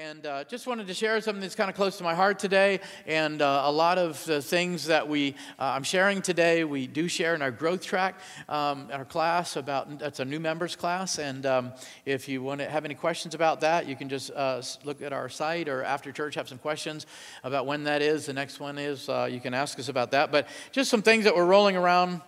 And uh, just wanted to share something that's kind of close to my heart today. And uh, a lot of the things that we uh, I'm sharing today, we do share in our growth track, um, our class about that's a new members class. And um, if you want to have any questions about that, you can just uh, look at our site or after church have some questions about when that is. The next one is uh, you can ask us about that. But just some things that we're rolling around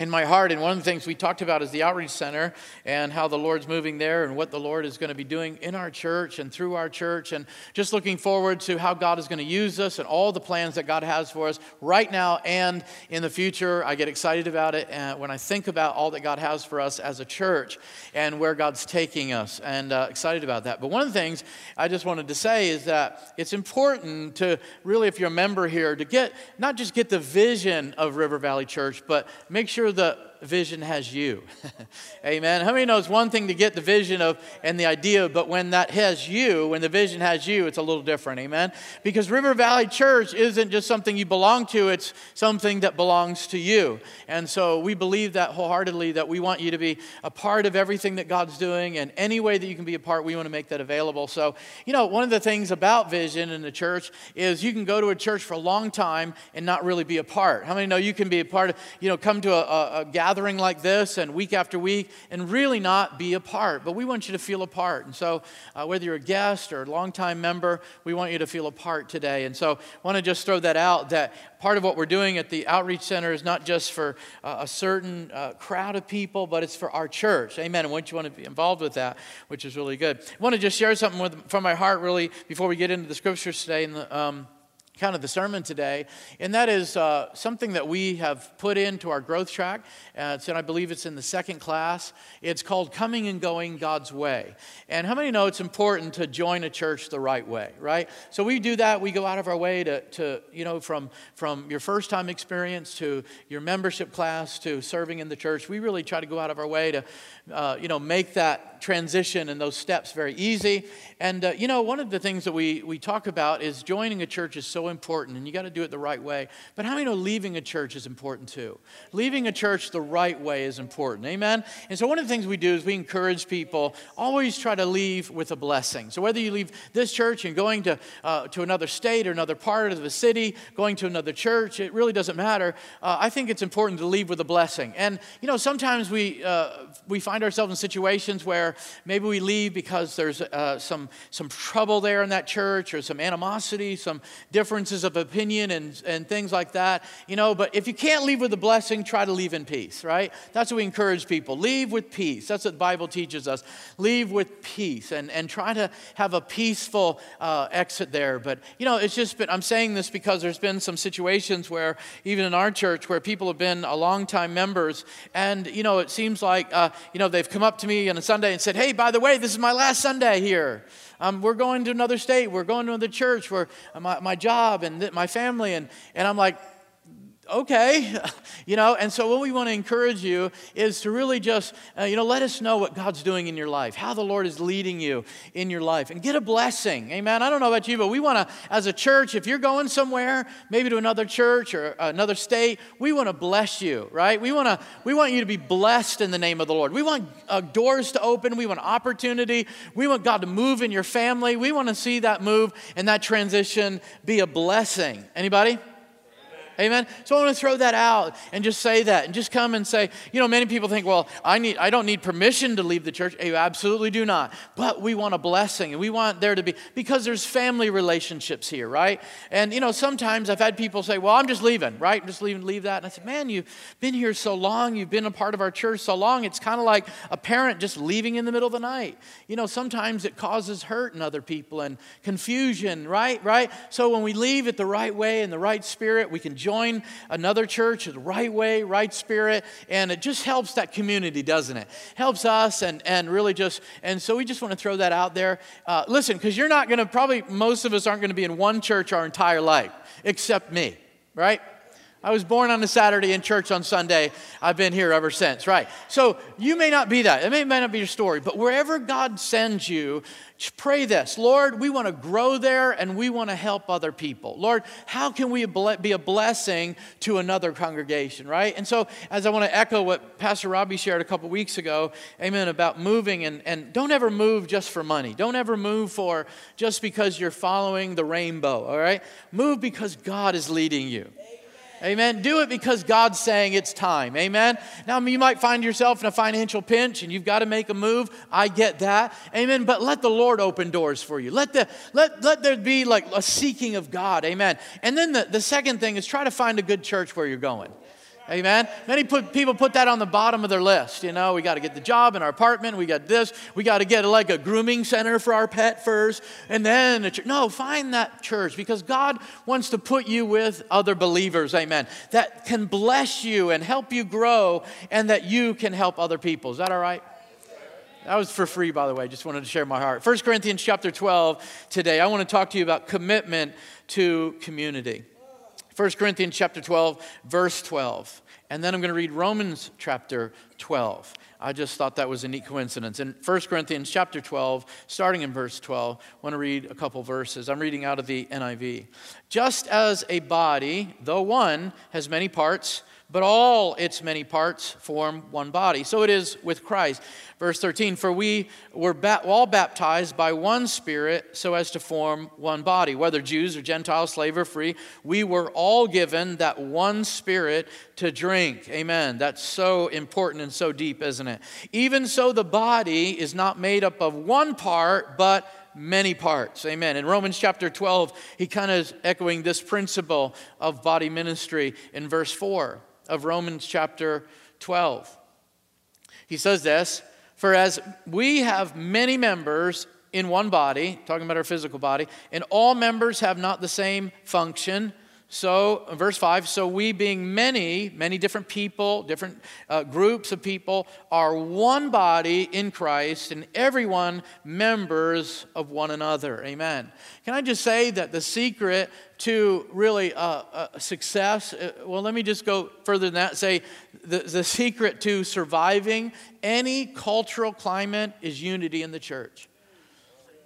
in my heart. And one of the things we talked about is the outreach center and how the Lord's moving there and what the Lord is going to be doing in our church and through our church. And just looking forward to how God is going to use us and all the plans that God has for us right now and in the future. I get excited about it and when I think about all that God has for us as a church and where God's taking us and uh, excited about that. But one of the things I just wanted to say is that it's important to really, if you're a member here, to get not just get the vision of River Valley Church, but make sure sure vision has you. Amen. How many know it's one thing to get the vision of and the idea, but when that has you, when the vision has you, it's a little different. Amen. Because River Valley Church isn't just something you belong to, it's something that belongs to you. And so we believe that wholeheartedly that we want you to be a part of everything that God's doing, and any way that you can be a part, we want to make that available. So, you know, one of the things about vision in the church is you can go to a church for a long time and not really be a part. How many know you can be a part of, you know, come to a, a, a gathering gathering like this and week after week and really not be a part. But we want you to feel a part. And so, uh, whether you're a guest or a longtime member, we want you to feel a part today. And so, I want to just throw that out that part of what we're doing at the Outreach Center is not just for uh, a certain uh, crowd of people, but it's for our church. Amen. And want you want to be involved with that, which is really good. I want to just share something with, from my heart, really, before we get into the scriptures today. In the, um, kind of the sermon today, and that is uh, something that we have put into our growth track. Uh, and I believe it's in the second class. It's called Coming and Going God's Way. And how many know it's important to join a church the right way, right? So we do that. We go out of our way to, to you know, from, from your first time experience to your membership class to serving in the church. We really try to go out of our way to, uh, you know, make that transition and those steps very easy. And, uh, you know, one of the things that we, we talk about is joining a church is so important and you got to do it the right way. But how many know leaving a church is important too? Leaving a church the right way is important. Amen? And so one of the things we do is we encourage people always try to leave with a blessing. So whether you leave this church and going to, uh, to another state or another part of the city, going to another church, it really doesn't matter. Uh, I think it's important to leave with a blessing. And, you know, sometimes we, uh, we find ourselves in situations where maybe we leave because there's uh, some, some trouble there in that church or some animosity, some differences of opinion and, and things like that, you know, but if you can't leave with a blessing, try to leave in peace, right? That's what we encourage people. Leave with peace. That's what the Bible teaches us. Leave with peace and, and try to have a peaceful uh, exit there. But, you know, it's just been, I'm saying this because there's been some situations where, even in our church, where people have been a long time members, and, you know, it seems like, uh, you know, they've come up to me on a Sunday and said, hey, by the way, this is my last Sunday here. Um, we're going to another state, we're going to another church, where my, my job and th- my family. And, and I'm like, okay you know and so what we want to encourage you is to really just uh, you know let us know what god's doing in your life how the lord is leading you in your life and get a blessing amen? I don't know about you but we want to as a church if you're going somewhere maybe to another church or another state we want to bless you right? We want to we want you to be blessed in the name of the lord. We want uh, doors to open. We want opportunity. We want god to move in your family. We want to see that move and that transition be a blessing. Anybody Amen. So I want to throw that out and just say that and just come and say, you know, many people think, well, I need I don't need permission to leave the church. You absolutely do not. But we want a blessing and we want there to be because there's family relationships here, right? And you know, sometimes I've had people say, Well, I'm just leaving, right? I'm just leaving, leave that. And I said, Man, you've been here so long, you've been a part of our church so long, it's kind of like a parent just leaving in the middle of the night. You know, sometimes it causes hurt in other people and confusion, right? Right? So when we leave it the right way in the right spirit, we can join another church the right way, right spirit, and it just helps that community, doesn't it? Helps us and, and really just, and so we just want to throw that out there. Uh, listen, because you're not going to, probably most of us aren't going to be in one church our entire life, except me, right? I was born on a Saturday in church on Sunday. I've been here ever since, right? So you may not be that. It may, may not be your story, but wherever God sends you, pray this Lord, we want to grow there and we want to help other people. Lord, how can we be a blessing to another congregation, right? And so, as I want to echo what Pastor Robbie shared a couple weeks ago, amen, about moving and, and don't ever move just for money. Don't ever move for just because you're following the rainbow, all right? Move because God is leading you. Amen. Do it because God's saying it's time. Amen. Now, you might find yourself in a financial pinch and you've got to make a move. I get that. Amen. But let the Lord open doors for you. Let, the, let, let there be like a seeking of God. Amen. And then the, the second thing is try to find a good church where you're going. Amen. Many put, people put that on the bottom of their list. You know, we got to get the job in our apartment. We got this. We got to get like a grooming center for our pet first, and then a church. No, find that church because God wants to put you with other believers. Amen. That can bless you and help you grow, and that you can help other people. Is that all right? That was for free, by the way. Just wanted to share my heart. 1 Corinthians chapter 12 today. I want to talk to you about commitment to community. 1 Corinthians chapter 12, verse 12. And then I'm going to read Romans chapter 12. I just thought that was a neat coincidence. In 1 Corinthians chapter 12, starting in verse 12, I want to read a couple verses. I'm reading out of the NIV. Just as a body, though one, has many parts, but all its many parts form one body. So it is with Christ. Verse 13 For we were ba- all baptized by one Spirit so as to form one body. Whether Jews or Gentiles, slave or free, we were all given that one Spirit to drink. Amen. That's so important and so deep, isn't it? Even so, the body is not made up of one part, but many parts. Amen. In Romans chapter 12, he kind of is echoing this principle of body ministry in verse 4 of Romans chapter 12. He says this For as we have many members in one body, talking about our physical body, and all members have not the same function, so, verse 5 so we, being many, many different people, different uh, groups of people, are one body in Christ, and everyone members of one another. Amen. Can I just say that the secret to really uh, uh, success, uh, well, let me just go further than that. Say the, the secret to surviving any cultural climate is unity in the church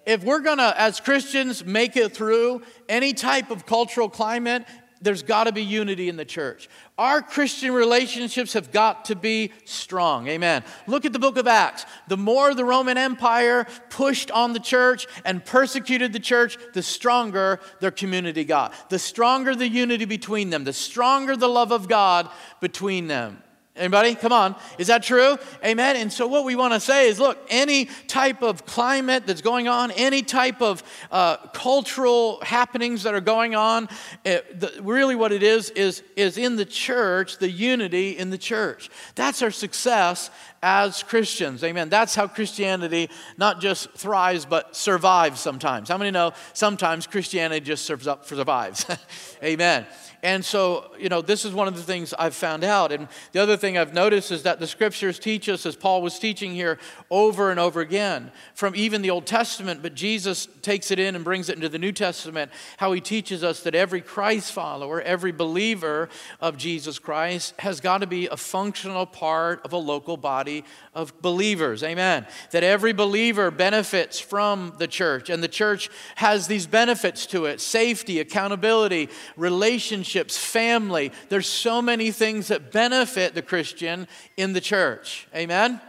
if we're to, as Christians, make it through any type of cultural climate, there's got to be unity in the church. Our Christian relationships have got to be strong. Amen. Look at the book of Acts. The more the Roman Empire pushed on the church and persecuted the church, the stronger their community got. The stronger the unity between them, the stronger the love of God between them. Anybody? Come on. Is that true? Amen. And so, what we want to say is look, any type of climate that's going on, any type of uh, cultural happenings that are going on, it, the, really what it is, is, is in the church, the unity in the church. That's our success as Christians. Amen. That's how Christianity not just thrives, but survives sometimes. How many know sometimes Christianity just survives? Amen. And so, you know, this is one of the things I've found out. And the other thing I've noticed is that the scriptures teach us, as Paul was teaching here over and over again, from even the Old Testament, but Jesus takes it in and brings it into the New Testament, how he teaches us that every Christ follower, every believer of Jesus Christ, has got to be a functional part of a local body of believers. Amen. That every believer benefits from the church, and the church has these benefits to it safety, accountability, relationships, family. There's so many things that benefit the Christian in the church. Amen.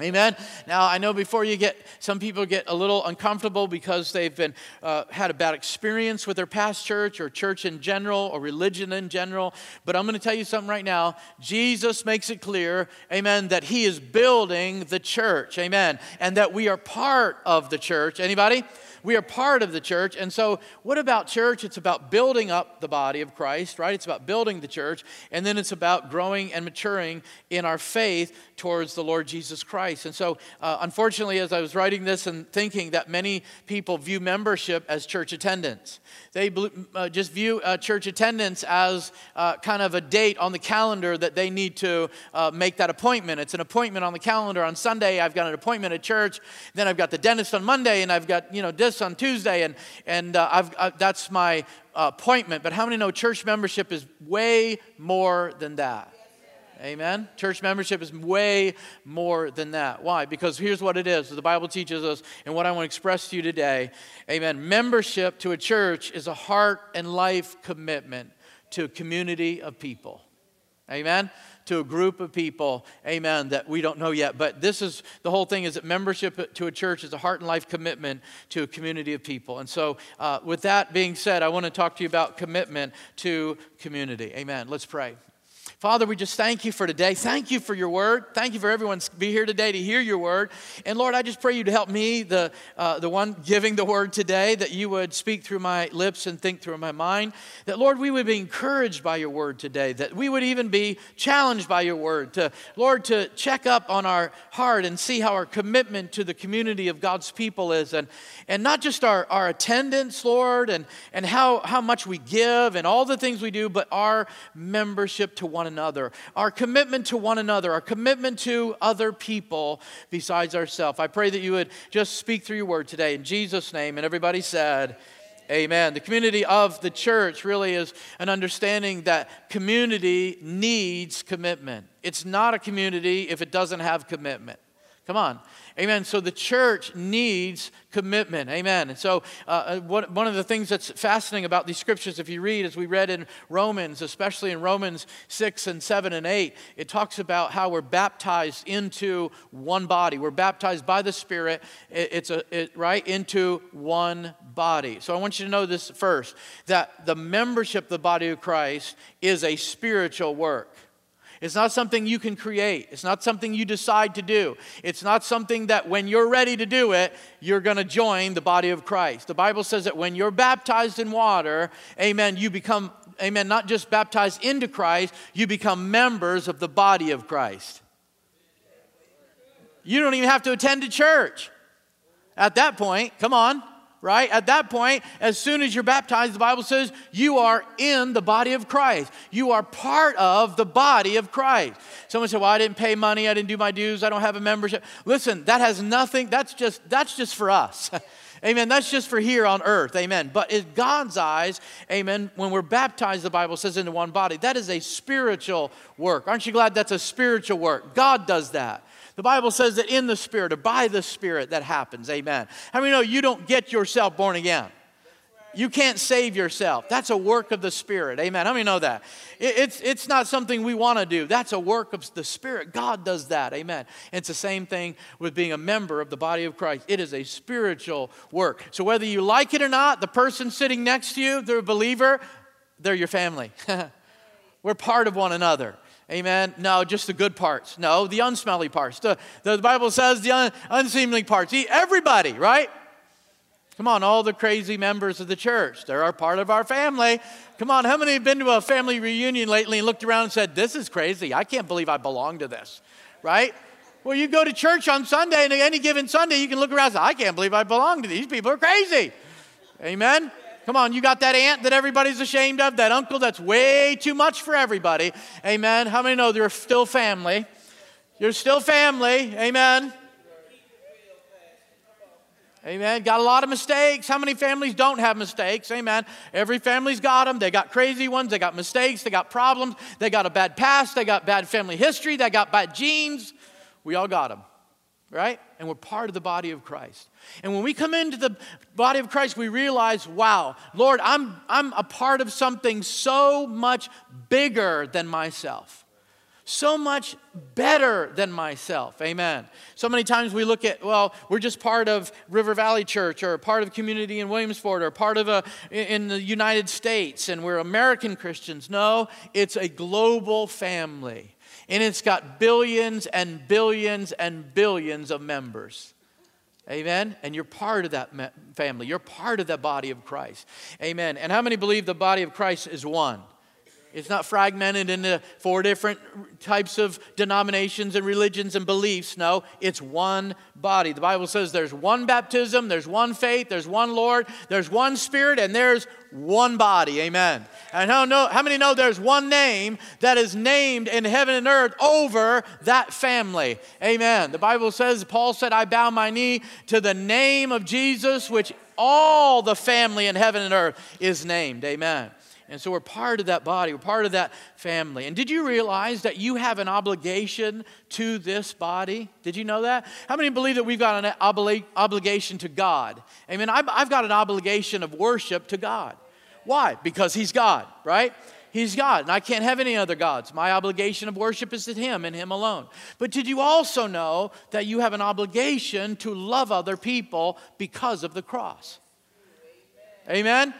Amen. Now I know before you get some people get a little uncomfortable because they've been uh, had a bad experience with their past church or church in general or religion in general. But I'm going to tell you something right now. Jesus makes it clear, Amen, that He is building the church, Amen, and that we are part of the church. Anybody? We are part of the church. And so, what about church? It's about building up the body of Christ, right? It's about building the church. And then it's about growing and maturing in our faith towards the Lord Jesus Christ. And so, uh, unfortunately, as I was writing this and thinking that many people view membership as church attendance, they uh, just view uh, church attendance as uh, kind of a date on the calendar that they need to uh, make that appointment. It's an appointment on the calendar on Sunday. I've got an appointment at church. Then I've got the dentist on Monday, and I've got, you know, this this on Tuesday, and, and uh, I've, uh, that's my appointment. But how many know church membership is way more than that? Amen. Church membership is way more than that. Why? Because here's what it is the Bible teaches us, and what I want to express to you today. Amen. Membership to a church is a heart and life commitment to a community of people. Amen to a group of people, amen, that we don't know yet. But this is the whole thing is that membership to a church is a heart and life commitment to a community of people. And so, uh, with that being said, I want to talk to you about commitment to community. Amen. Let's pray. Father, we just thank you for today. Thank you for your word. Thank you for everyone to be here today to hear your word. And Lord, I just pray you to help me, the, uh, the one giving the word today, that you would speak through my lips and think through my mind. That, Lord, we would be encouraged by your word today. That we would even be challenged by your word. To, Lord, to check up on our heart and see how our commitment to the community of God's people is. And, and not just our, our attendance, Lord, and, and how, how much we give and all the things we do, but our membership to one another, our commitment to one another, our commitment to other people besides ourselves. I pray that you would just speak through your word today in Jesus' name. And everybody said, Amen. The community of the church really is an understanding that community needs commitment. It's not a community if it doesn't have commitment. Come on. Amen. So the church needs commitment. Amen. And so, uh, uh one of the things that's fascinating about these scriptures, if you read, as we read in Romans, especially in Romans 6 and 7 and 8, it talks about how we're baptized into one body. We're baptized by the Spirit, it's a, it, right, into one body. So I want you to know this first that the membership of the body of Christ is a spiritual work. It's not something you can create. It's not something you decide to do. It's not something that when you're ready to do it, you're going to join the body of Christ. The Bible says that when you're baptized in water, amen, you become, amen, not just baptized into Christ, you become members of the body of Christ. You don't even have to attend a church. At that point, come on right? At that point, as soon as you're baptized, the Bible says you are in the body of Christ. You are part of the body of Christ. Someone said, "Well, I didn't pay money. I didn't do my dues. I don't have a membership." Listen, that has nothing. That's just that's just for us. Amen. That's just for here on earth. Amen. But in God's eyes, amen, when we're baptized, the Bible says into one body, that is a spiritual work. Aren't you glad that's a spiritual work? God does that. The Bible says that in the Spirit or by the Spirit that happens. Amen. How many know you don't get yourself born again? You can't save yourself. That's a work of the Spirit. Amen. How many know that? It's, it's not something we want to do. That's a work of the Spirit. God does that. Amen. It's the same thing with being a member of the body of Christ. It is a spiritual work. So whether you like it or not, the person sitting next to you, they're a believer, they're your family. We're part of one another. Amen. No, just the good parts. No, the unsmelly parts. The, the Bible says the un, unseemly parts. Everybody, right? Come on, all the crazy members of the church. They're our part of our family. Come on, how many have been to a family reunion lately and looked around and said, This is crazy. I can't believe I belong to this, right? Well, you go to church on Sunday, and any given Sunday, you can look around and say, I can't believe I belong to these people are crazy. Amen. Come on, you got that aunt that everybody's ashamed of, that uncle that's way too much for everybody. Amen. How many know they're still family? You're still family. Amen. Amen. Got a lot of mistakes. How many families don't have mistakes? Amen. Every family's got them. They got crazy ones. They got mistakes. They got problems. They got a bad past. They got bad family history. They got bad genes. We all got them right? And we're part of the body of Christ. And when we come into the body of Christ, we realize, wow, Lord, I'm, I'm a part of something so much bigger than myself. So much better than myself. Amen. So many times we look at, well, we're just part of River Valley Church or part of community in Williamsport or part of a in the United States and we're American Christians. No, it's a global family and it's got billions and billions and billions of members. Amen. And you're part of that family. You're part of the body of Christ. Amen. And how many believe the body of Christ is one? It's not fragmented into four different types of denominations and religions and beliefs. No, it's one body. The Bible says there's one baptism, there's one faith, there's one Lord, there's one Spirit, and there's one body. Amen. And how, know, how many know there's one name that is named in heaven and earth over that family? Amen. The Bible says, Paul said, I bow my knee to the name of Jesus, which all the family in heaven and earth is named. Amen. And so we're part of that body, we're part of that family. And did you realize that you have an obligation to this body? Did you know that? How many believe that we've got an obligation to God? I mean, I've got an obligation of worship to God. Why? Because He's God, right? He's God, and I can't have any other gods. My obligation of worship is to Him and Him alone. But did you also know that you have an obligation to love other people because of the cross? Amen?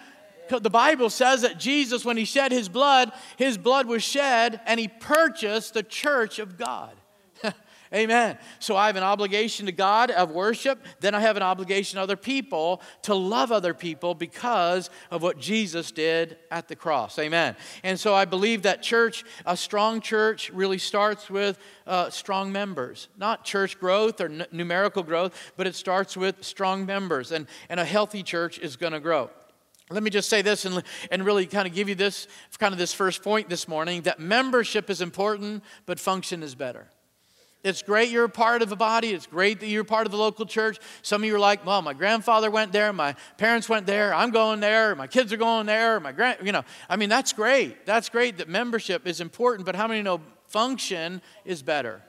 The Bible says that Jesus, when He shed His blood, His blood was shed and He purchased the church of God. Amen. So I have an obligation to God of worship. Then I have an obligation to other people to love other people because of what Jesus did at the cross. Amen. And so I believe that church, a strong church, really starts with uh, strong members. Not church growth or n- numerical growth, but it starts with strong members. And, and a healthy church is going to grow. Let me just say this and, and really kind of give you this kind of this first point this morning that membership is important, but function is better. It's great you're a part of a body. It's great that you're part of the local church. Some of you are like, well, my grandfather went there, my parents went there, I'm going there, my kids are going there, my grand, you know. I mean, that's great. That's great that membership is important, but how many know function is better?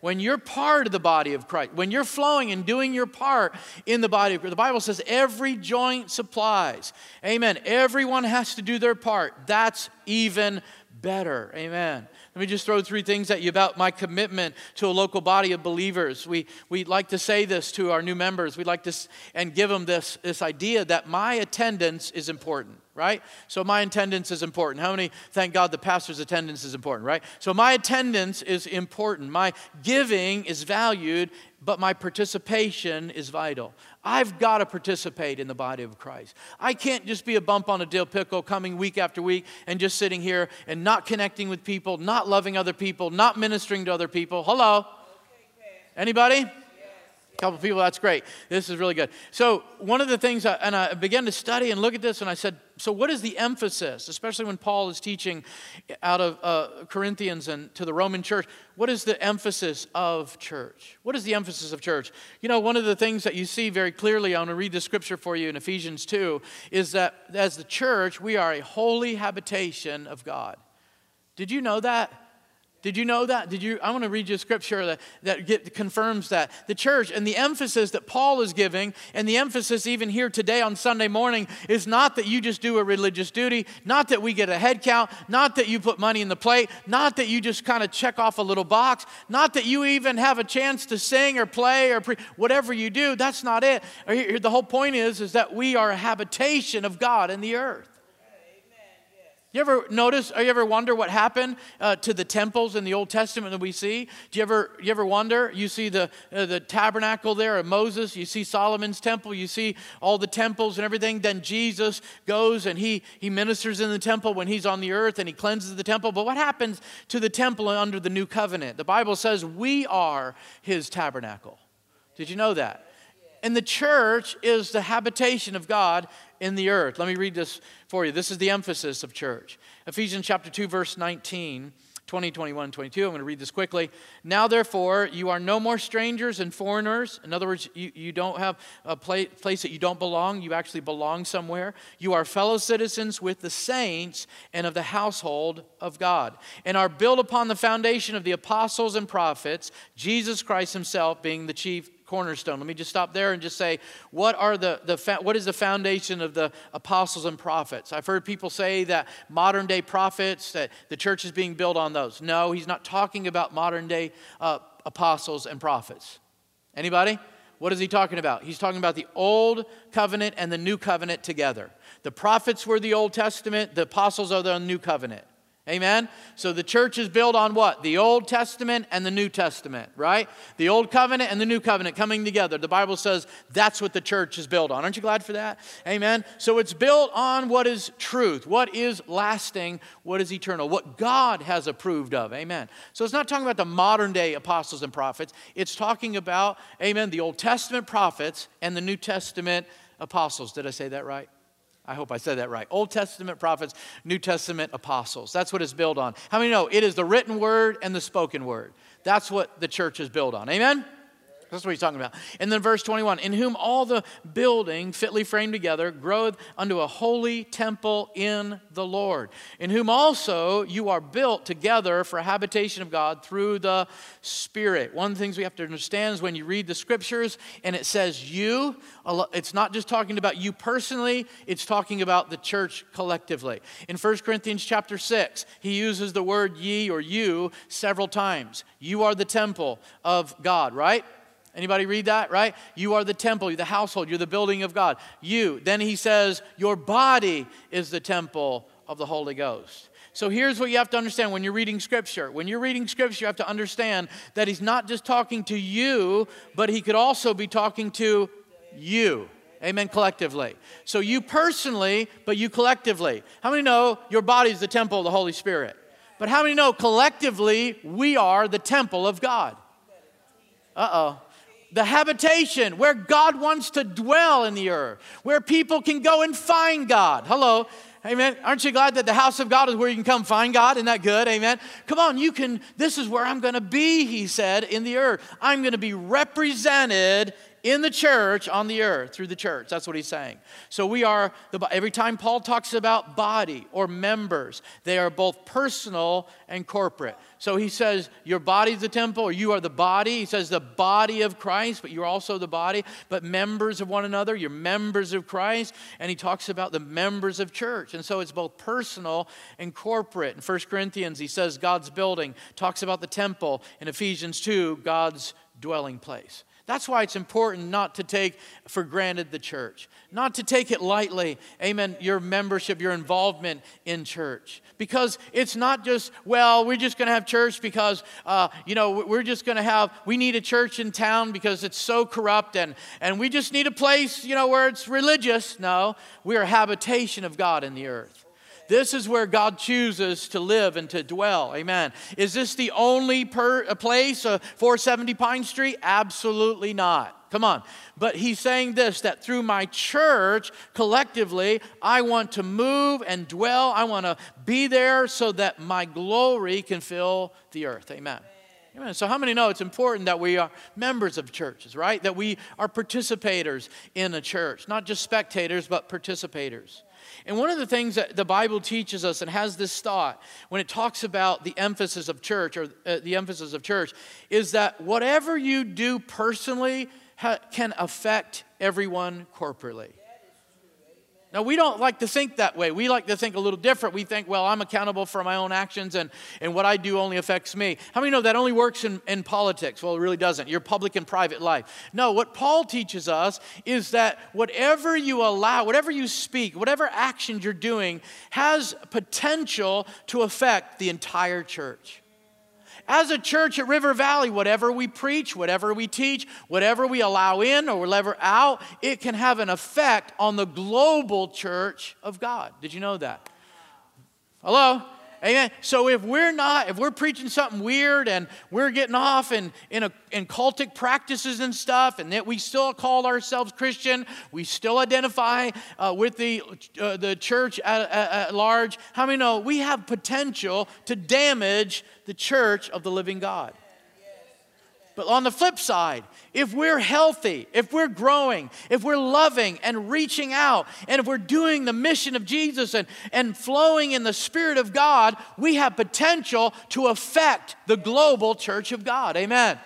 When you're part of the body of Christ, when you're flowing and doing your part in the body of Christ, the Bible says every joint supplies. Amen. Everyone has to do their part. That's even better. Amen. Let me just throw three things at you about my commitment to a local body of believers. We, we like to say this to our new members. We like to and give them this, this idea that my attendance is important, right? So my attendance is important. How many thank God the pastor's attendance is important, right? So my attendance is important. My giving is valued, but my participation is vital. I've got to participate in the body of Christ. I can't just be a bump on a dill pickle coming week after week and just sitting here and not connecting with people, not loving other people, not ministering to other people. Hello? Anybody? Couple people, that's great. This is really good. So, one of the things, I, and I began to study and look at this, and I said, so what is the emphasis, especially when Paul is teaching out of uh, Corinthians and to the Roman church? What is the emphasis of church? What is the emphasis of church? You know, one of the things that you see very clearly, I want to read the scripture for you in Ephesians 2, is that as the church, we are a holy habitation of God. Did you know that? Did you know that? Did you? I want to read you a scripture that, that get, confirms that. The church and the emphasis that Paul is giving, and the emphasis even here today on Sunday morning, is not that you just do a religious duty, not that we get a head count, not that you put money in the plate, not that you just kind of check off a little box, not that you even have a chance to sing or play or pre- whatever you do. That's not it. The whole point is, is that we are a habitation of God in the earth. You ever notice, or you ever wonder what happened uh, to the temples in the Old Testament that we see? Do you ever, you ever wonder? You see the, uh, the tabernacle there of Moses, you see Solomon's temple, you see all the temples and everything. Then Jesus goes and he, he ministers in the temple when he's on the earth and he cleanses the temple. But what happens to the temple under the new covenant? The Bible says we are his tabernacle. Did you know that? And the church is the habitation of God in the earth. Let me read this for you. This is the emphasis of church. Ephesians chapter 2, verse 19. 20, 21, 22. I'm going to read this quickly. Now, therefore, you are no more strangers and foreigners. In other words, you, you don't have a place that you don't belong. You actually belong somewhere. You are fellow citizens with the saints and of the household of God, and are built upon the foundation of the apostles and prophets, Jesus Christ himself being the chief cornerstone. Let me just stop there and just say, what, are the, the, what is the foundation of the apostles and prophets? I've heard people say that modern day prophets, that the church is being built on those. No, he's not talking about modern day uh, apostles and prophets. Anybody? What is he talking about? He's talking about the old covenant and the new covenant together. The prophets were the Old Testament, the apostles are the new covenant. Amen? So the church is built on what? The Old Testament and the New Testament, right? The Old Covenant and the New Covenant coming together. The Bible says that's what the church is built on. Aren't you glad for that? Amen? So it's built on what is truth, what is lasting, what is eternal, what God has approved of. Amen? So it's not talking about the modern day apostles and prophets. It's talking about, amen, the Old Testament prophets and the New Testament apostles. Did I say that right? I hope I said that right. Old Testament prophets, New Testament apostles. That's what it's built on. How many know it is the written word and the spoken word? That's what the church is built on. Amen? That's what he's talking about. And then verse 21 In whom all the building fitly framed together groweth unto a holy temple in the Lord, in whom also you are built together for habitation of God through the Spirit. One of the things we have to understand is when you read the scriptures and it says you, it's not just talking about you personally, it's talking about the church collectively. In 1 Corinthians chapter 6, he uses the word ye or you several times. You are the temple of God, right? Anybody read that, right? You are the temple, you're the household, you're the building of God. You. Then he says, Your body is the temple of the Holy Ghost. So here's what you have to understand when you're reading scripture. When you're reading scripture, you have to understand that he's not just talking to you, but he could also be talking to you. Amen, collectively. So you personally, but you collectively. How many know your body is the temple of the Holy Spirit? But how many know collectively we are the temple of God? Uh oh the habitation where God wants to dwell in the earth, where people can go and find God. Hello. Amen. Aren't you glad that the house of God is where you can come find God? Isn't that good? Amen. Come on, you can. This is where I'm going to be, he said, in the earth. I'm going to be represented in the church on the earth through the church. That's what he's saying. So we are the every time Paul talks about body or members, they are both personal and corporate. So he says your body's the temple or you are the body. He says the body of Christ, but you're also the body, but members of one another, you're members of Christ, and he talks about the members of church. And so it's both personal and corporate. In 1 Corinthians, he says God's building, talks about the temple. In Ephesians 2, God's dwelling place. That's why it's important not to take for granted the church, not to take it lightly, amen, your membership, your involvement in church. Because it's not just, well, we're just going to have church because, uh, you know, we're just going to have, we need a church in town because it's so corrupt and, and we just need a place, you know, where it's religious. No, we're a habitation of God in the earth. This is where God chooses to live and to dwell. Amen. Is this the only per, place, uh, 470 Pine Street? Absolutely not. Come on. But he's saying this that through my church, collectively, I want to move and dwell. I want to be there so that my glory can fill the earth. Amen. Amen. So, how many know it's important that we are members of churches, right? That we are participators in a church, not just spectators, but participators. And one of the things that the Bible teaches us and has this thought when it talks about the emphasis of church or uh, the emphasis of church is that whatever you do personally ha- can affect everyone corporately. Now, we don't like to think that way. We like to think a little different. We think, well, I'm accountable for my own actions and, and what I do only affects me. How many know that only works in, in politics? Well, it really doesn't. Your public and private life. No, what Paul teaches us is that whatever you allow, whatever you speak, whatever actions you're doing has potential to affect the entire church. As a church at River Valley, whatever we preach, whatever we teach, whatever we allow in or whatever out, it can have an effect on the global church of God. Did you know that? Hello? Amen. So if we're not, if we're preaching something weird and we're getting off in, in, a, in cultic practices and stuff, and that we still call ourselves Christian, we still identify uh, with the, uh, the church at, at, at large, how many know we have potential to damage the church of the living God? But on the flip side, if we're healthy, if we're growing, if we're loving and reaching out, and if we're doing the mission of Jesus and, and flowing in the Spirit of God, we have potential to affect the global church of God. Amen.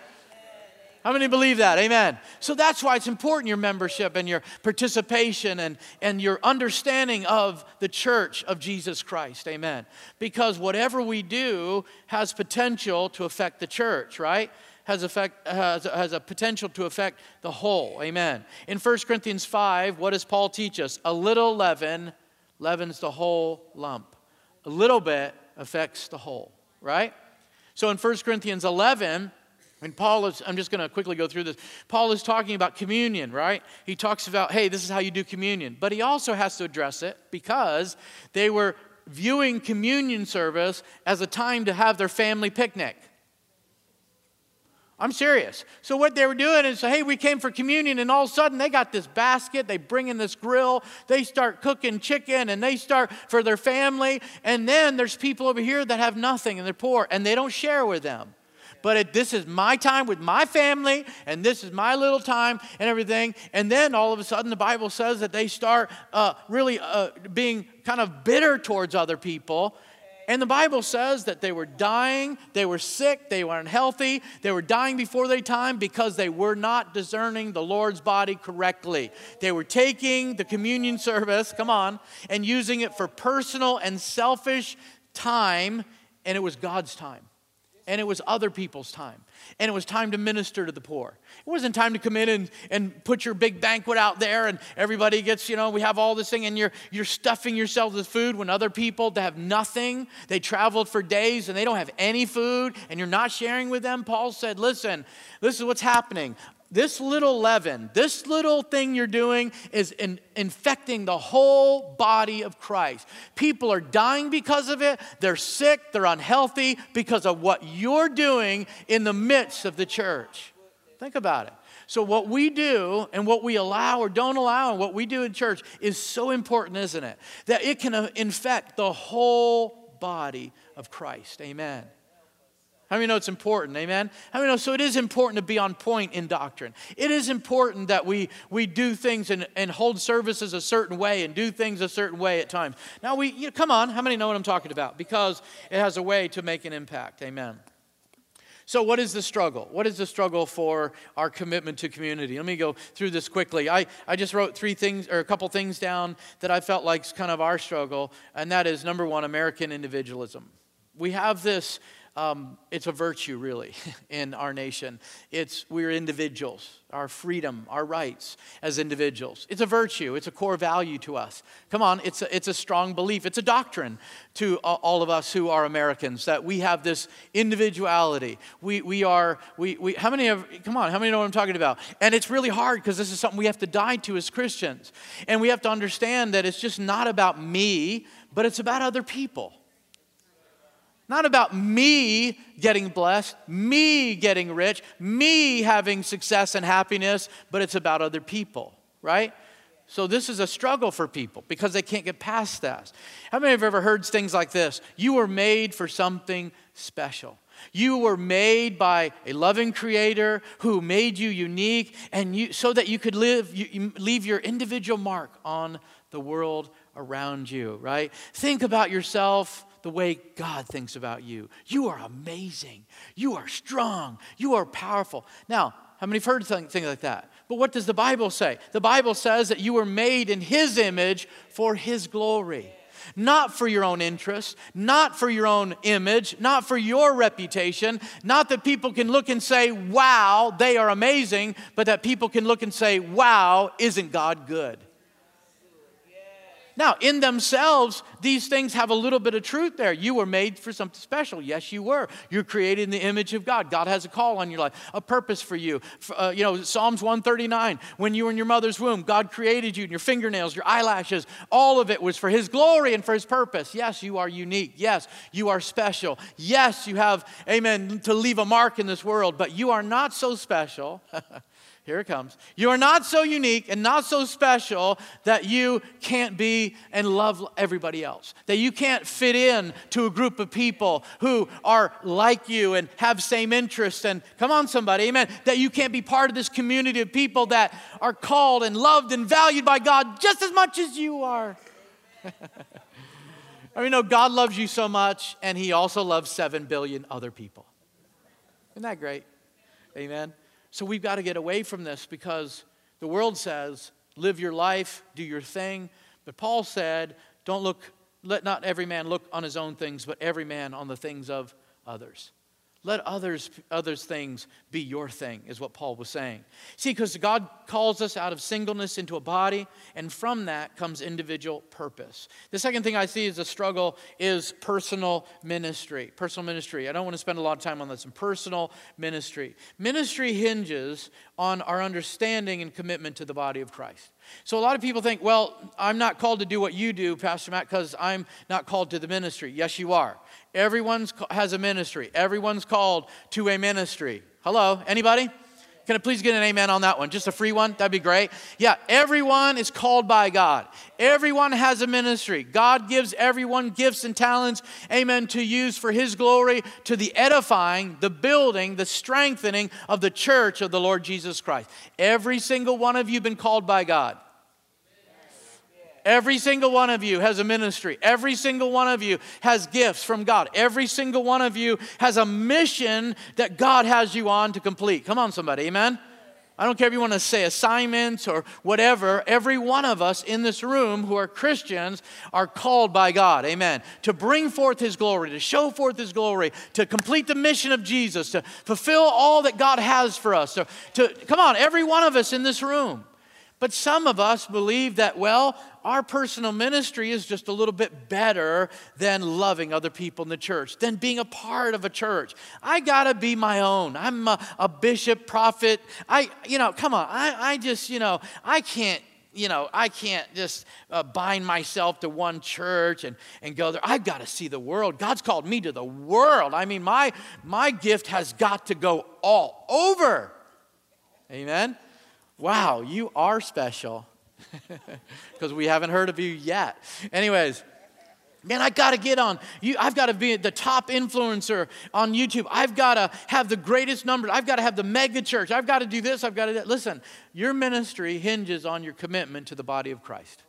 How many believe that? Amen. So that's why it's important your membership and your participation and, and your understanding of the church of Jesus Christ. Amen. Because whatever we do has potential to affect the church, right? Has, effect, has, has a potential to affect the whole. Amen. In 1 Corinthians 5, what does Paul teach us? A little leaven leavens the whole lump. A little bit affects the whole, right? So in 1 Corinthians 11, and Paul is, I'm just going to quickly go through this. Paul is talking about communion, right? He talks about, hey, this is how you do communion. But he also has to address it because they were viewing communion service as a time to have their family picnic. I'm serious. So what they were doing is, hey, we came for communion, and all of a sudden they got this basket. They bring in this grill. They start cooking chicken, and they start for their family. And then there's people over here that have nothing, and they're poor, and they don't share with them. but it, this is my time with my family, and this is my little time and everything. And then all of a sudden, the Bible says that they start uh, really uh, being kind of bitter towards other people and the Bible says that they were dying, they were sick, they were unhealthy, they were dying before their time because they were not discerning the Lord's body correctly. They were taking the communion service, come on, and using it for personal and selfish time, and it was God's time and it was other people's time. And it was time to minister to the poor. It wasn't time to come in and, and put your big banquet out there and everybody gets, you know, we have all this thing and you're, you're stuffing yourself with food when other people have nothing, they traveled for days and they don't have any food and you're not sharing with them. Paul said, listen, this is what's happening this little leaven, this little thing you're doing is in, infecting the whole body of Christ. People are dying because of it. They're sick, they're unhealthy because of what you're doing in the midst of the church. Think about it. So, what we do and what we allow or don't allow and what we do in church is so important, isn't it? That it can uh, infect the whole body of Christ. Amen. How many know it's important? Amen? How many know? So it is important to be on point in doctrine. It is important that we, we do things and, and hold services a certain way and do things a certain way at times. Now, we, you know, come on, how many know what I'm talking about? Because it has a way to make an impact. Amen. So, what is the struggle? What is the struggle for our commitment to community? Let me go through this quickly. I, I just wrote three things, or a couple things down that I felt like is kind of our struggle, and that is number one, American individualism. We have this um, it's a virtue, really, in our nation. It's we're individuals, our freedom, our rights as individuals. It's a virtue. It's a core value to us. Come on, it's a, it's a strong belief. It's a doctrine to all of us who are Americans that we have this individuality. We, we are, we, we, how many of, come on, how many know what I'm talking about? And it's really hard because this is something we have to die to as Christians. And we have to understand that it's just not about me, but it's about other people. Not about me getting blessed, me getting rich, me having success and happiness, but it's about other people, right? So this is a struggle for people because they can't get past that. How many have ever heard things like this? You were made for something special. You were made by a loving creator who made you unique and you so that you could live you, leave your individual mark on the world around you, right? Think about yourself the way God thinks about you. You are amazing. You are strong. You are powerful. Now, how many have heard things like that? But what does the Bible say? The Bible says that you were made in His image for His glory. Not for your own interest, not for your own image, not for your reputation, not that people can look and say, wow, they are amazing, but that people can look and say, wow, isn't God good? Now, in themselves, these things have a little bit of truth there. You were made for something special. Yes, you were. You're created in the image of God. God has a call on your life, a purpose for you. Uh, you know, Psalms 139, when you were in your mother's womb, God created you, and your fingernails, your eyelashes, all of it was for His glory and for His purpose. Yes, you are unique. Yes, you are special. Yes, you have, amen, to leave a mark in this world, but you are not so special. Here it comes. You are not so unique and not so special that you can't be and love everybody else. That you can't fit in to a group of people who are like you and have same interests. And come on, somebody, amen. That you can't be part of this community of people that are called and loved and valued by God just as much as you are. I mean, no, God loves you so much, and He also loves seven billion other people. Isn't that great? Amen. So we've got to get away from this because the world says, live your life, do your thing. But Paul said, don't look, let not every man look on his own things, but every man on the things of others. Let others, others' things be your thing, is what Paul was saying. See, because God calls us out of singleness into a body, and from that comes individual purpose. The second thing I see as a struggle is personal ministry. Personal ministry. I don't want to spend a lot of time on this. And Personal ministry. Ministry hinges on our understanding and commitment to the body of Christ. So a lot of people think, well, I'm not called to do what you do, Pastor Matt, because I'm not called to the ministry. Yes, you are. Everyone has a ministry. Everyone's called to a ministry. Hello, anybody? Can I please get an amen on that one? Just a free one? That'd be great. Yeah, everyone is called by God. Everyone has a ministry. God gives everyone gifts and talents, amen, to use for His glory, to the edifying, the building, the strengthening of the church of the Lord Jesus Christ. Every single one of you been called by God. Every single one of you has a ministry. Every single one of you has gifts from God. Every single one of you has a mission that God has you on to complete. Come on, somebody, amen? I don't care if you want to say assignments or whatever. Every one of us in this room who are Christians are called by God, amen, to bring forth His glory, to show forth His glory, to complete the mission of Jesus, to fulfill all that God has for us. To, to come on, every one of us in this room. But some of us believe that, well, our personal ministry is just a little bit better than loving other people in the church, than being a part of a church. I gotta be my own. I'm a, a bishop, prophet. I, you know, come on. I, I just, you know, I can't you know, I can't just uh, bind myself to one church and, and go there. I've got to see the world. God's called me to the world. I mean, my, my gift has got to go all over. Amen? Wow, you are special because we haven't heard of you yet. Anyways, man, I got to get on. You, I've got to be the top influencer on YouTube. I've got to have the greatest numbers. I've got to have the mega church. I've got to do this. I've got to Listen, your ministry hinges on your commitment to the body of Christ.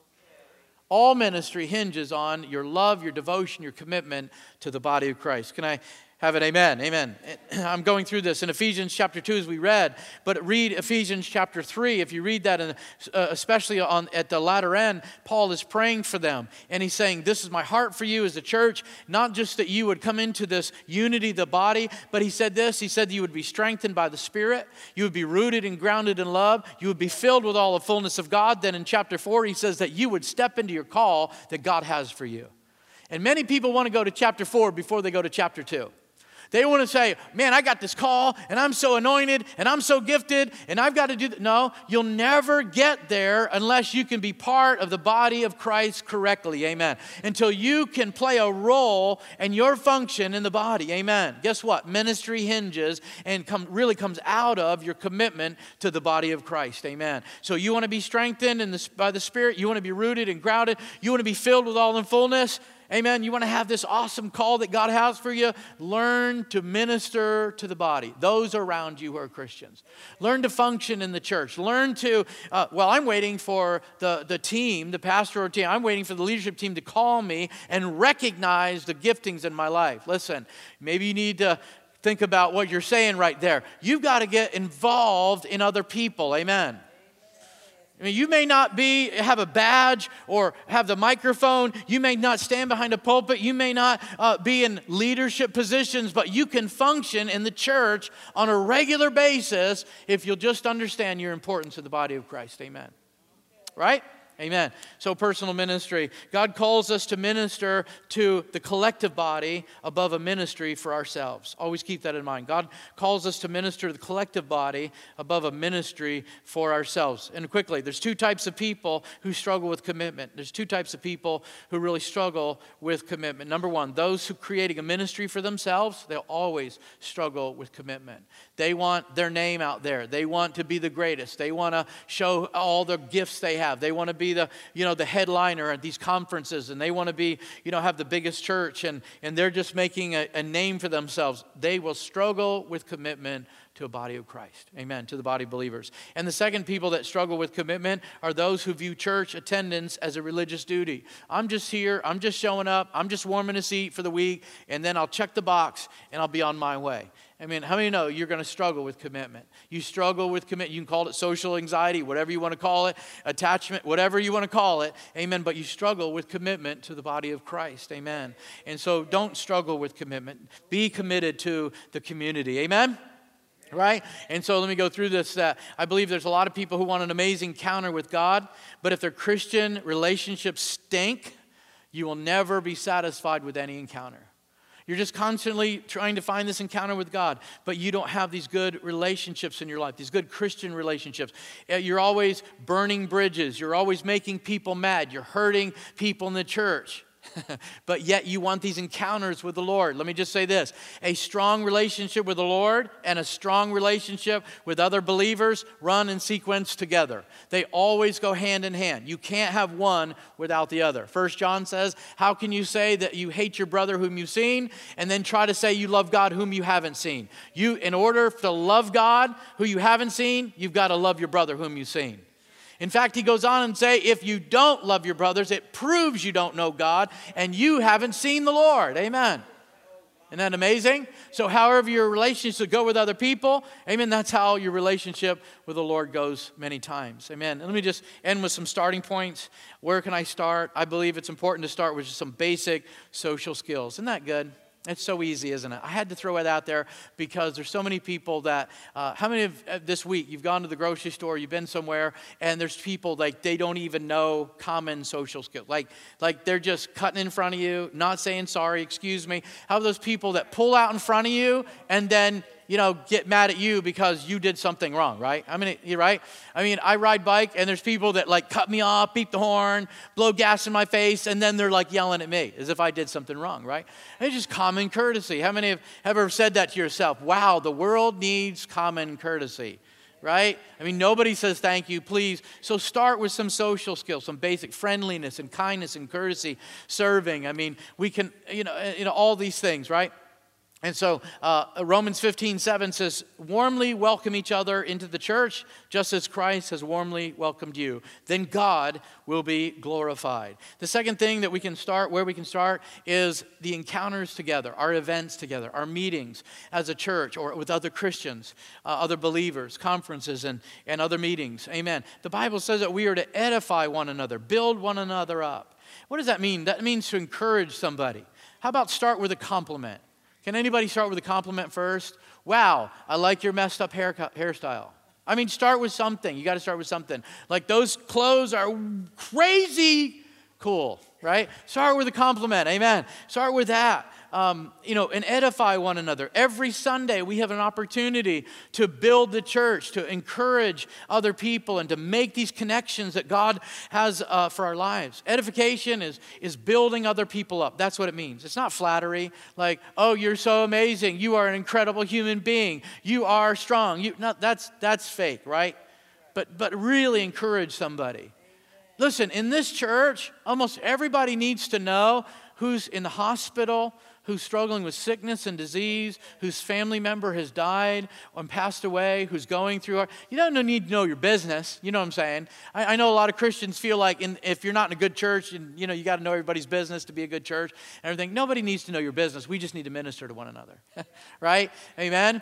All ministry hinges on your love, your devotion, your commitment to the body of Christ. Can I have it, amen, amen. I'm going through this in Ephesians chapter 2 as we read, but read Ephesians chapter 3. If you read that, and uh, especially on, at the latter end, Paul is praying for them. And he's saying, This is my heart for you as a church, not just that you would come into this unity the body, but he said this He said you would be strengthened by the Spirit, you would be rooted and grounded in love, you would be filled with all the fullness of God. Then in chapter 4, he says that you would step into your call that God has for you. And many people want to go to chapter 4 before they go to chapter 2. They want to say, man, I got this call and I'm so anointed and I'm so gifted and I've got to do that. No, you'll never get there unless you can be part of the body of Christ correctly. Amen. Until you can play a role and your function in the body. Amen. Guess what? Ministry hinges and come, really comes out of your commitment to the body of Christ. Amen. So you want to be strengthened in the, by the Spirit. You want to be rooted and grounded. You want to be filled with all in fullness. Amen. You want to have this awesome call that God has for you? Learn to minister to the body, those around you who are Christians. Learn to function in the church. Learn to, uh, well, I'm waiting for the, the team, the pastoral team, I'm waiting for the leadership team to call me and recognize the giftings in my life. Listen, maybe you need to think about what you're saying right there. You've got to get involved in other people. Amen. I mean, you may not be have a badge or have the microphone. You may not stand behind a pulpit. You may not uh, be in leadership positions, but you can function in the church on a regular basis if you'll just understand your importance to the body of Christ. Amen. Right? Amen. So, personal ministry. God calls us to minister to the collective body above a ministry for ourselves. Always keep that in mind. God calls us to minister to the collective body above a ministry for ourselves. And quickly, there's two types of people who struggle with commitment. There's two types of people who really struggle with commitment. Number one, those who creating a ministry for themselves, they'll always struggle with commitment. They want their name out there. They want to be the greatest. They want to show all the gifts they have. They want to be be the, you know, the headliner at these conferences and they want to be, you know, have the biggest church and, and they're just making a, a name for themselves. They will struggle with commitment to a body of Christ. Amen. To the body of believers. And the second people that struggle with commitment are those who view church attendance as a religious duty. I'm just here, I'm just showing up, I'm just warming a seat for the week, and then I'll check the box and I'll be on my way. I mean, how many know you're going to struggle with commitment? You struggle with commitment. You can call it social anxiety, whatever you want to call it, attachment, whatever you want to call it. Amen. But you struggle with commitment to the body of Christ. Amen. And so don't struggle with commitment. Be committed to the community. Amen right? And so let me go through this. Uh, I believe there's a lot of people who want an amazing encounter with God, but if their Christian relationships stink, you will never be satisfied with any encounter. You're just constantly trying to find this encounter with God, but you don't have these good relationships in your life, these good Christian relationships. Uh, you're always burning bridges, you're always making people mad, you're hurting people in the church. but yet you want these encounters with the Lord. Let me just say this a strong relationship with the Lord and a strong relationship with other believers run in sequence together. They always go hand in hand. You can't have one without the other. First John says, How can you say that you hate your brother whom you've seen and then try to say you love God whom you haven't seen? You, in order to love God who you haven't seen, you've got to love your brother whom you've seen. In fact, he goes on and say, if you don't love your brothers, it proves you don't know God and you haven't seen the Lord. Amen. Isn't that amazing? So, however your relationships go with other people, amen, that's how your relationship with the Lord goes many times. Amen. And let me just end with some starting points. Where can I start? I believe it's important to start with just some basic social skills. Isn't that good? It's so easy, isn't it? I had to throw it out there because there's so many people that, uh, how many of uh, this week you've gone to the grocery store, you've been somewhere, and there's people like they don't even know common social skills. Like, like they're just cutting in front of you, not saying sorry, excuse me. How those people that pull out in front of you and then you know, get mad at you because you did something wrong, right? I mean, you're right. I mean, I ride bike and there's people that like cut me off, beep the horn, blow gas in my face, and then they're like yelling at me as if I did something wrong, right? it's just common courtesy. How many have ever said that to yourself? Wow, the world needs common courtesy right? I mean, nobody says thank you, please. So start with some social skills, some basic friendliness and kindness and courtesy, serving. I mean, we can, you know, you know all these things, right? And so uh, Romans 15, 7 says, warmly welcome each other into the church, just as Christ has warmly welcomed you. Then God will be glorified. The second thing that we can start, where we can start, is the encounters together, our events together, our meetings as a church or with other Christians, uh, other believers, conferences, and, and other meetings. Amen. The Bible says that we are to edify one another, build one another up. What does that mean? That means to encourage somebody. How about start with a compliment? Can anybody start with a compliment first? Wow, I like your messed up hair, hairstyle. I mean, start with something. You got to start with something. Like those clothes are crazy cool, right? Start with a compliment. Amen. Start with that um, you know, and edify one another. Every Sunday, we have an opportunity to build the church, to encourage other people, and to make these connections that God has uh, for our lives. Edification is, is building other people up. That's what it means. It's not flattery, like, oh, you're so amazing. You are an incredible human being. You are strong. You, no, that's, that's fake, right? But, but really encourage somebody. Listen, in this church, almost everybody needs to know who's in the hospital, who's struggling with sickness and disease, whose family member has died and passed away, who's going through. You don't need to know your business. You know what I'm saying? I, I know a lot of Christians feel like in, if you're not in a good church, and, you know, you got to know everybody's business to be a good church and everything. Nobody needs to know your business. We just need to minister to one another, right? Amen.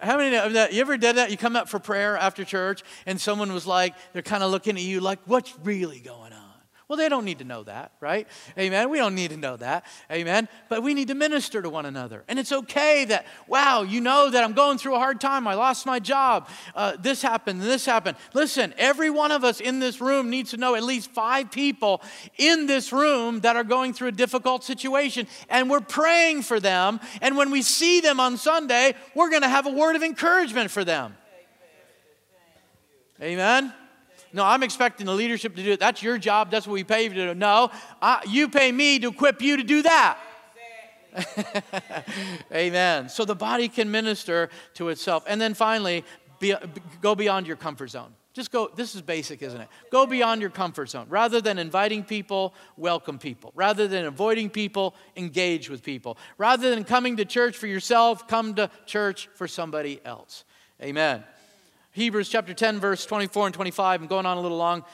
How many of that? You ever did that? You come up for prayer after church, and someone was like, they're kind of looking at you like, what's really going on? Well, they don't need to know that, right? Amen. We don't need to know that. Amen. But we need to minister to one another. And it's okay that, wow, you know that I'm going through a hard time. I lost my job. Uh, this happened, this happened. Listen, every one of us in this room needs to know at least five people in this room that are going through a difficult situation. And we're praying for them. And when we see them on Sunday, we're going to have a word of encouragement for them. Amen. No, I'm expecting the leadership to do it. That's your job. That's what we pay you to do. No, I, you pay me to equip you to do that. Amen. So the body can minister to itself. And then finally, be, go beyond your comfort zone. Just go, this is basic, isn't it? Go beyond your comfort zone. Rather than inviting people, welcome people. Rather than avoiding people, engage with people. Rather than coming to church for yourself, come to church for somebody else. Amen. Hebrews chapter 10, verse 24 and 25. I'm going on a little long,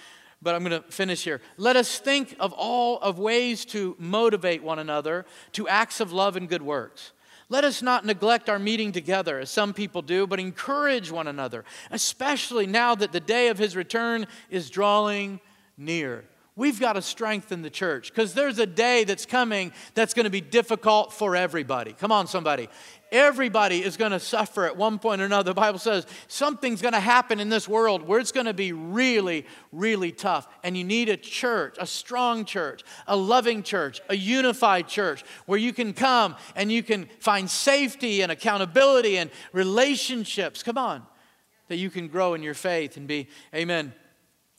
but I'm going to finish here. Let us think of all of ways to motivate one another to acts of love and good works. Let us not neglect our meeting together, as some people do, but encourage one another, especially now that the day of his return is drawing near. We've got to strengthen the church because there's a day that's coming that's going to be difficult for everybody. Come on, somebody. Everybody is going to suffer at one point or another. The Bible says something's going to happen in this world where it's going to be really, really tough. And you need a church, a strong church, a loving church, a unified church where you can come and you can find safety and accountability and relationships. Come on, that you can grow in your faith and be, amen,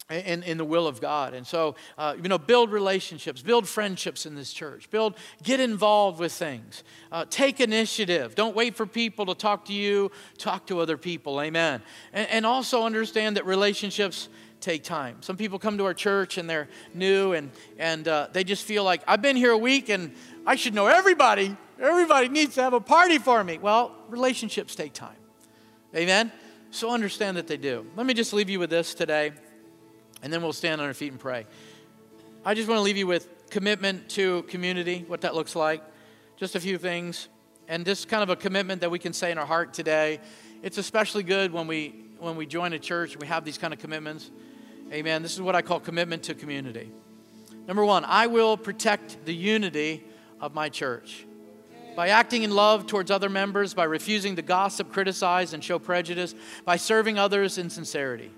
in, in the will of God. And so, uh, you know, build relationships, build friendships in this church, build, get involved with things, uh, take initiative. Don't wait for people to talk to you, talk to other people. Amen. And, and also understand that relationships take time. Some people come to our church and they're new and, and uh, they just feel like, I've been here a week and I should know everybody. Everybody needs to have a party for me. Well, relationships take time. Amen? So understand that they do. Let me just leave you with this today, and then we'll stand on our feet and pray. I just want to leave you with commitment to community, what that looks like. Just a few things. And just kind of a commitment that we can say in our heart today. It's especially good when we when we join a church we have these kind of commitments. Amen. This is what I call commitment to community. Number one, I will protect the unity of my church. By acting in love towards other members, by refusing to gossip, criticize, and show prejudice, by serving others in sincerity.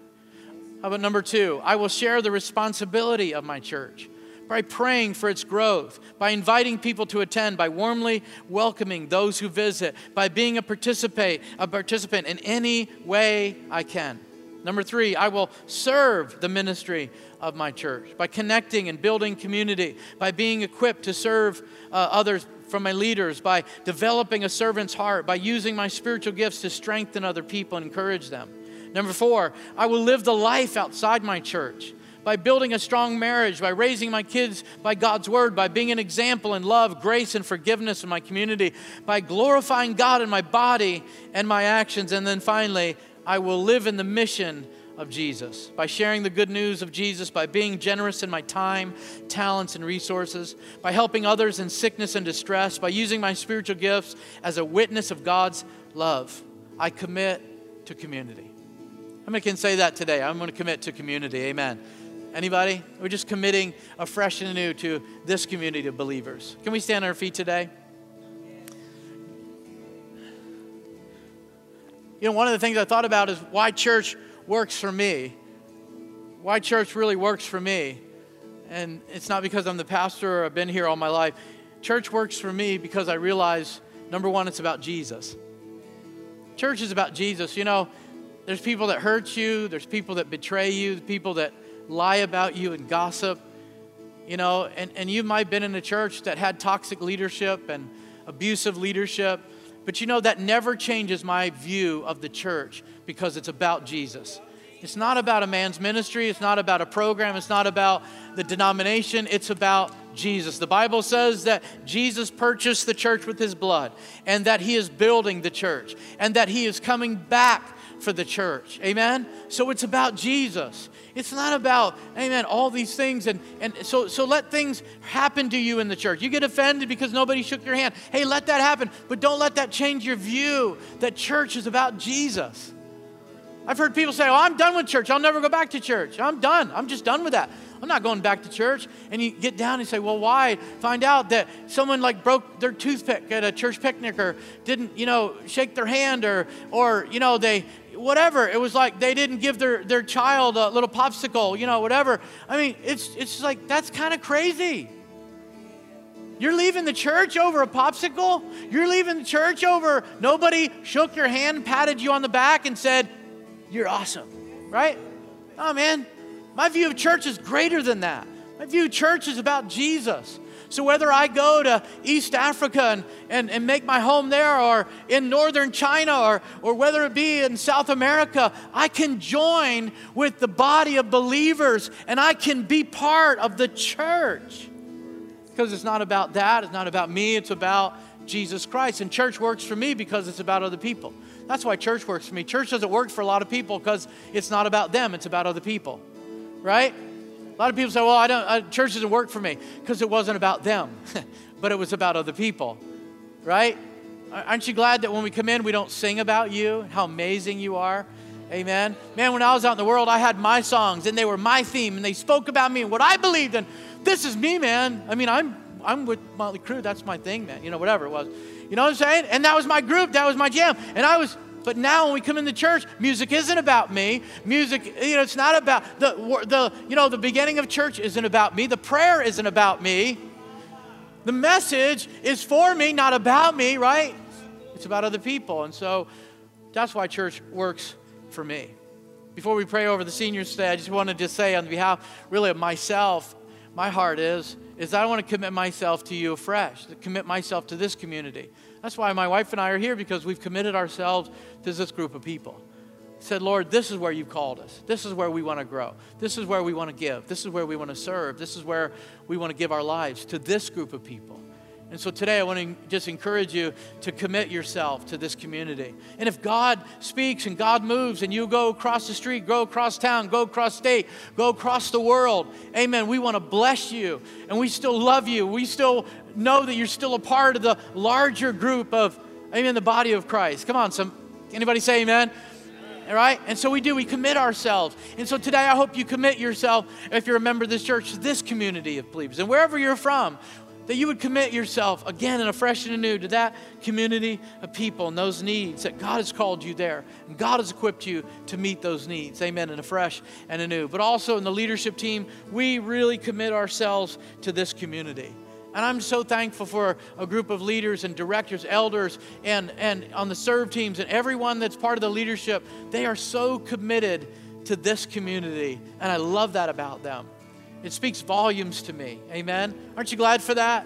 How about number two? I will share the responsibility of my church by praying for its growth, by inviting people to attend, by warmly welcoming those who visit, by being a participate, a participant in any way I can. Number three, I will serve the ministry of my church by connecting and building community, by being equipped to serve uh, others from my leaders, by developing a servant's heart, by using my spiritual gifts to strengthen other people and encourage them. Number four, I will live the life outside my church by building a strong marriage, by raising my kids by God's word, by being an example in love, grace, and forgiveness in my community, by glorifying God in my body and my actions. And then finally, I will live in the mission of Jesus, by sharing the good news of Jesus, by being generous in my time, talents, and resources, by helping others in sickness and distress, by using my spiritual gifts as a witness of God's love. I commit to community. How many can say that today? I'm going to commit to community. Amen. Anybody? We're just committing afresh and anew to this community of believers. Can we stand on our feet today? You know, one of the things I thought about is why church works for me. Why church really works for me. And it's not because I'm the pastor or I've been here all my life. Church works for me because I realize number one, it's about Jesus. Church is about Jesus. You know, there's people that hurt you, there's people that betray you, people that lie about you and gossip. You know, and, and you might have been in a church that had toxic leadership and abusive leadership but you know, that never changes my view of the church because it's about Jesus. It's not about a man's ministry, it's not about a program, it's not about the denomination, it's about Jesus. The Bible says that Jesus purchased the church with his blood and that he is building the church and that he is coming back for the church. Amen? So it's about Jesus. It's not about, amen, all these things. And, and so, so let things happen to you in the church. You get offended because nobody shook your hand. Hey, let that happen. But don't let that change your view that church is about Jesus. I've heard people say, Oh, I'm done with church. I'll never go back to church. I'm done. I'm just done with that. I'm not going back to church. And you get down and say, Well, why? Find out that someone like broke their toothpick at a church picnic or didn't, you know, shake their hand or, or you know, they, whatever. It was like they didn't give their, their child a little popsicle, you know, whatever. I mean, it's, it's like, that's kind of crazy. You're leaving the church over a popsicle? You're leaving the church over nobody shook your hand, patted you on the back, and said, You're awesome, right? Oh, man. My view of church is greater than that. My view of church is about Jesus. So whether I go to East Africa and, and, and make my home there or in northern China or, or whether it be in South America, I can join with the body of believers and I can be part of the church. Because it's not about that, it's not about me, it's about Jesus Christ. And church works for me because it's about other people. That's why church works for me. Church doesn't work for a lot of people because it's not about them, it's about other people. Right? A lot of people say, well, I don't, uh, church doesn't work for me because it wasn't about them, but it was about other people, right? Aren't you glad that when we come in, we don't sing about you, how amazing you are? Amen. Man, when I was out in the world, I had my songs and they were my theme and they spoke about me and what I believed in. This is me, man. I mean, I'm I'm with Motley Crue. That's my thing, man. You know, whatever it was. You know what I'm saying? And that was my group. That was my jam. And I was but now when we come into church, music isn't about me. Music, you know, it's not about the, the, you know, the beginning of church isn't about me. The prayer isn't about me. The message is for me, not about me, right? It's about other people. And so that's why church works for me. Before we pray over the seniors today, I just wanted to say on behalf really of myself, my heart is, is I want to commit myself to you afresh, to commit myself to this community. That's why my wife and I are here because we've committed ourselves to this group of people. Said, Lord, this is where you've called us. This is where we want to grow. This is where we want to give. This is where we want to serve. This is where we want to give our lives to this group of people. And so today I want to just encourage you to commit yourself to this community. And if God speaks and God moves and you go across the street, go across town, go across state, go across the world, amen, we want to bless you and we still love you. We still know that you're still a part of the larger group of, amen, the body of Christ. Come on, some anybody say amen? All right? And so we do, we commit ourselves. And so today I hope you commit yourself, if you're a member of this church, to this community of believers. And wherever you're from, that you would commit yourself again and afresh and anew to that community of people and those needs that God has called you there. And God has equipped you to meet those needs. Amen. And afresh and anew. But also in the leadership team, we really commit ourselves to this community. And I'm so thankful for a group of leaders and directors, elders, and, and on the serve teams, and everyone that's part of the leadership. They are so committed to this community. And I love that about them. It speaks volumes to me. Amen. Aren't you glad for that?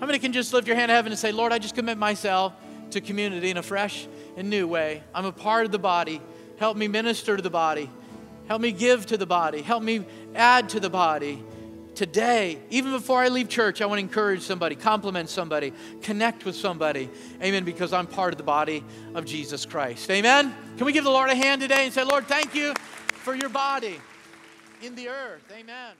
How many can just lift your hand to heaven and say, Lord, I just commit myself to community in a fresh and new way? I'm a part of the body. Help me minister to the body. Help me give to the body. Help me add to the body. Today, even before I leave church, I want to encourage somebody, compliment somebody, connect with somebody. Amen. Because I'm part of the body of Jesus Christ. Amen. Can we give the Lord a hand today and say, Lord, thank you for your body in the earth? Amen.